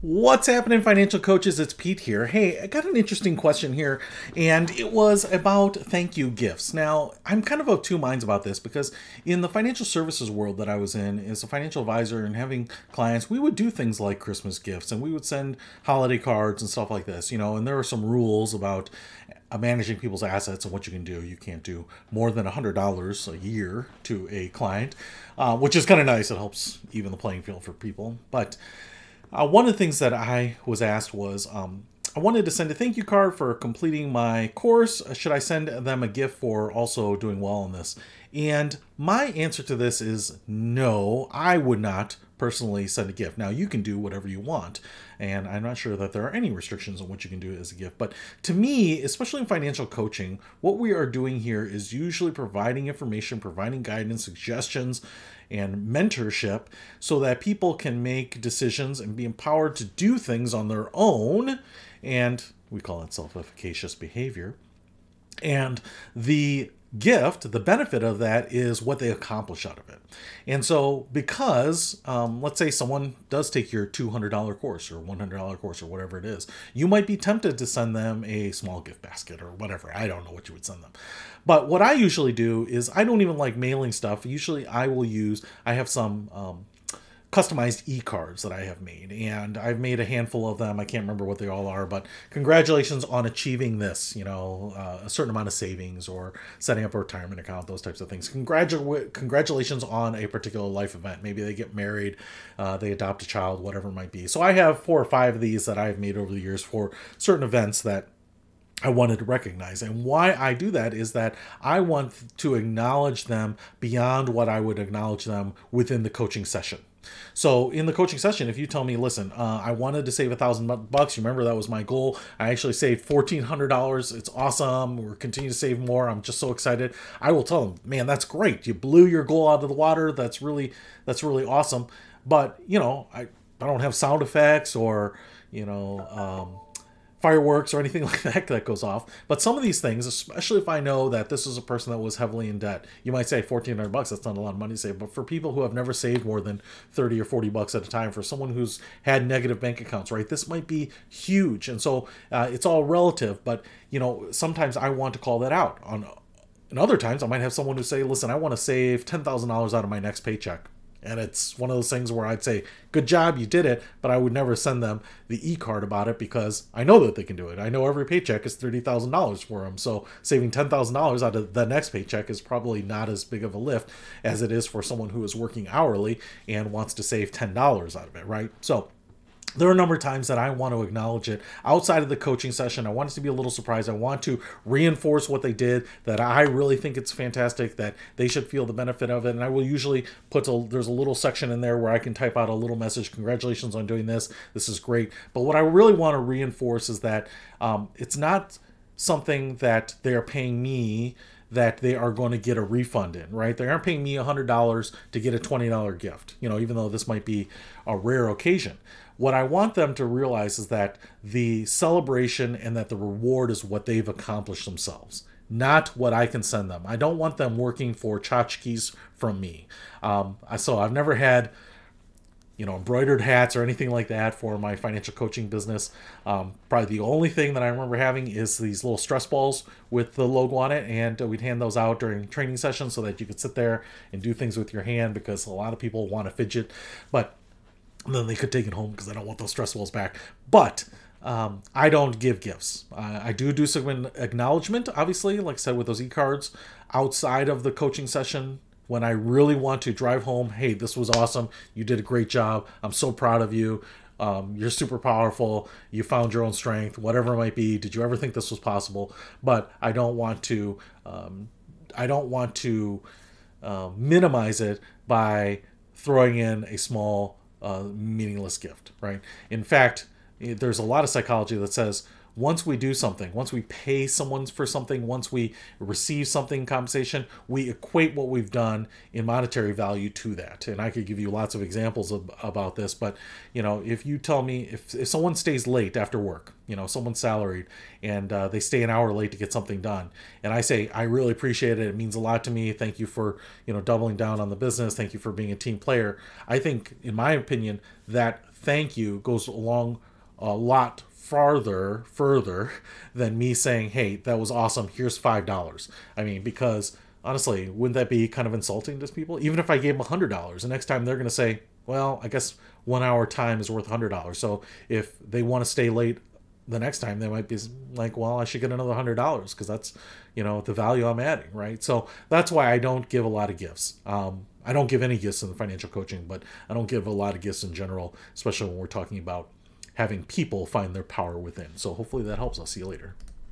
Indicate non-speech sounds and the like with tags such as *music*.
What's happening, financial coaches? It's Pete here. Hey, I got an interesting question here, and it was about thank you gifts. Now, I'm kind of of two minds about this because in the financial services world that I was in, as a financial advisor and having clients, we would do things like Christmas gifts and we would send holiday cards and stuff like this, you know, and there are some rules about uh, managing people's assets and what you can do. You can't do more than $100 a year to a client, uh, which is kind of nice. It helps even the playing field for people. But uh, one of the things that I was asked was um, I wanted to send a thank you card for completing my course. Uh, should I send them a gift for also doing well in this? And my answer to this is no, I would not personally send a gift. Now, you can do whatever you want, and I'm not sure that there are any restrictions on what you can do as a gift. But to me, especially in financial coaching, what we are doing here is usually providing information, providing guidance, suggestions, and mentorship so that people can make decisions and be empowered to do things on their own. And we call it self efficacious behavior. And the gift, the benefit of that is what they accomplish out of it. And so, because um, let's say someone does take your $200 course or $100 course or whatever it is, you might be tempted to send them a small gift basket or whatever. I don't know what you would send them. But what I usually do is I don't even like mailing stuff. Usually, I will use, I have some um, customized e-cards that I have made and I've made a handful of them I can't remember what they all are but congratulations on achieving this you know uh, a certain amount of savings or setting up a retirement account those types of things Congratu- congratulations on a particular life event maybe they get married uh, they adopt a child whatever it might be so I have four or five of these that I've made over the years for certain events that I wanted to recognize. And why I do that is that I want to acknowledge them beyond what I would acknowledge them within the coaching session. So in the coaching session, if you tell me, listen, uh, I wanted to save a thousand bucks, You remember that was my goal. I actually saved fourteen hundred dollars. It's awesome. We're continuing to save more. I'm just so excited. I will tell them, man, that's great. You blew your goal out of the water. That's really that's really awesome. But you know, I I don't have sound effects or you know. Um, fireworks or anything *laughs* like that that goes off. But some of these things, especially if I know that this is a person that was heavily in debt, you might say 1400 bucks, that's not a lot of money to save. But for people who have never saved more than 30 or 40 bucks at a time, for someone who's had negative bank accounts, right, this might be huge. And so uh, it's all relative. But, you know, sometimes I want to call that out. On And other times I might have someone who say, listen, I want to save $10,000 out of my next paycheck and it's one of those things where I'd say, good job, you did it, but I would never send them the e card about it because I know that they can do it. I know every paycheck is $30,000 for them. So saving $10,000 out of the next paycheck is probably not as big of a lift as it is for someone who is working hourly and wants to save $10 out of it, right? So there are a number of times that I want to acknowledge it outside of the coaching session. I want us to be a little surprised. I want to reinforce what they did, that I really think it's fantastic, that they should feel the benefit of it. And I will usually put a, there's a little section in there where I can type out a little message, congratulations on doing this. This is great. But what I really want to reinforce is that um, it's not something that they're paying me that they are going to get a refund in, right? They aren't paying me $100 to get a $20 gift, you know, even though this might be a rare occasion. What I want them to realize is that the celebration and that the reward is what they've accomplished themselves, not what I can send them. I don't want them working for tchotchkes from me. Um, so I've never had you know embroidered hats or anything like that for my financial coaching business um, probably the only thing that i remember having is these little stress balls with the logo on it and we'd hand those out during training sessions so that you could sit there and do things with your hand because a lot of people want to fidget but then they could take it home because I don't want those stress balls back. But um, I don't give gifts. I do do some acknowledgement, obviously, like I said, with those e cards outside of the coaching session. When I really want to drive home, hey, this was awesome. You did a great job. I'm so proud of you. Um, you're super powerful. You found your own strength, whatever it might be. Did you ever think this was possible? But I don't want to. Um, I don't want to uh, minimize it by throwing in a small uh, meaningless gift, right? In fact, there's a lot of psychology that says once we do something, once we pay someone for something, once we receive something compensation, we equate what we've done in monetary value to that. And I could give you lots of examples of, about this, but you know, if you tell me if, if someone stays late after work, you know, someone's salaried and uh, they stay an hour late to get something done, and I say I really appreciate it. It means a lot to me. Thank you for you know doubling down on the business. Thank you for being a team player. I think, in my opinion, that thank you goes along a lot farther further than me saying hey that was awesome here's five dollars. I mean because honestly wouldn't that be kind of insulting to people? Even if i gave them a hundred dollars the next time they're going to say well i guess one hour time is worth a hundred dollars. So if they want to stay late the next time they might be like well i should get another hundred dollars because that's you know the value i'm adding right? So that's why i don't give a lot of gifts. Um, i don't give any gifts in the financial coaching but i don't give a lot of gifts in general especially when we're talking about having people find their power within. So hopefully that helps. I'll see you later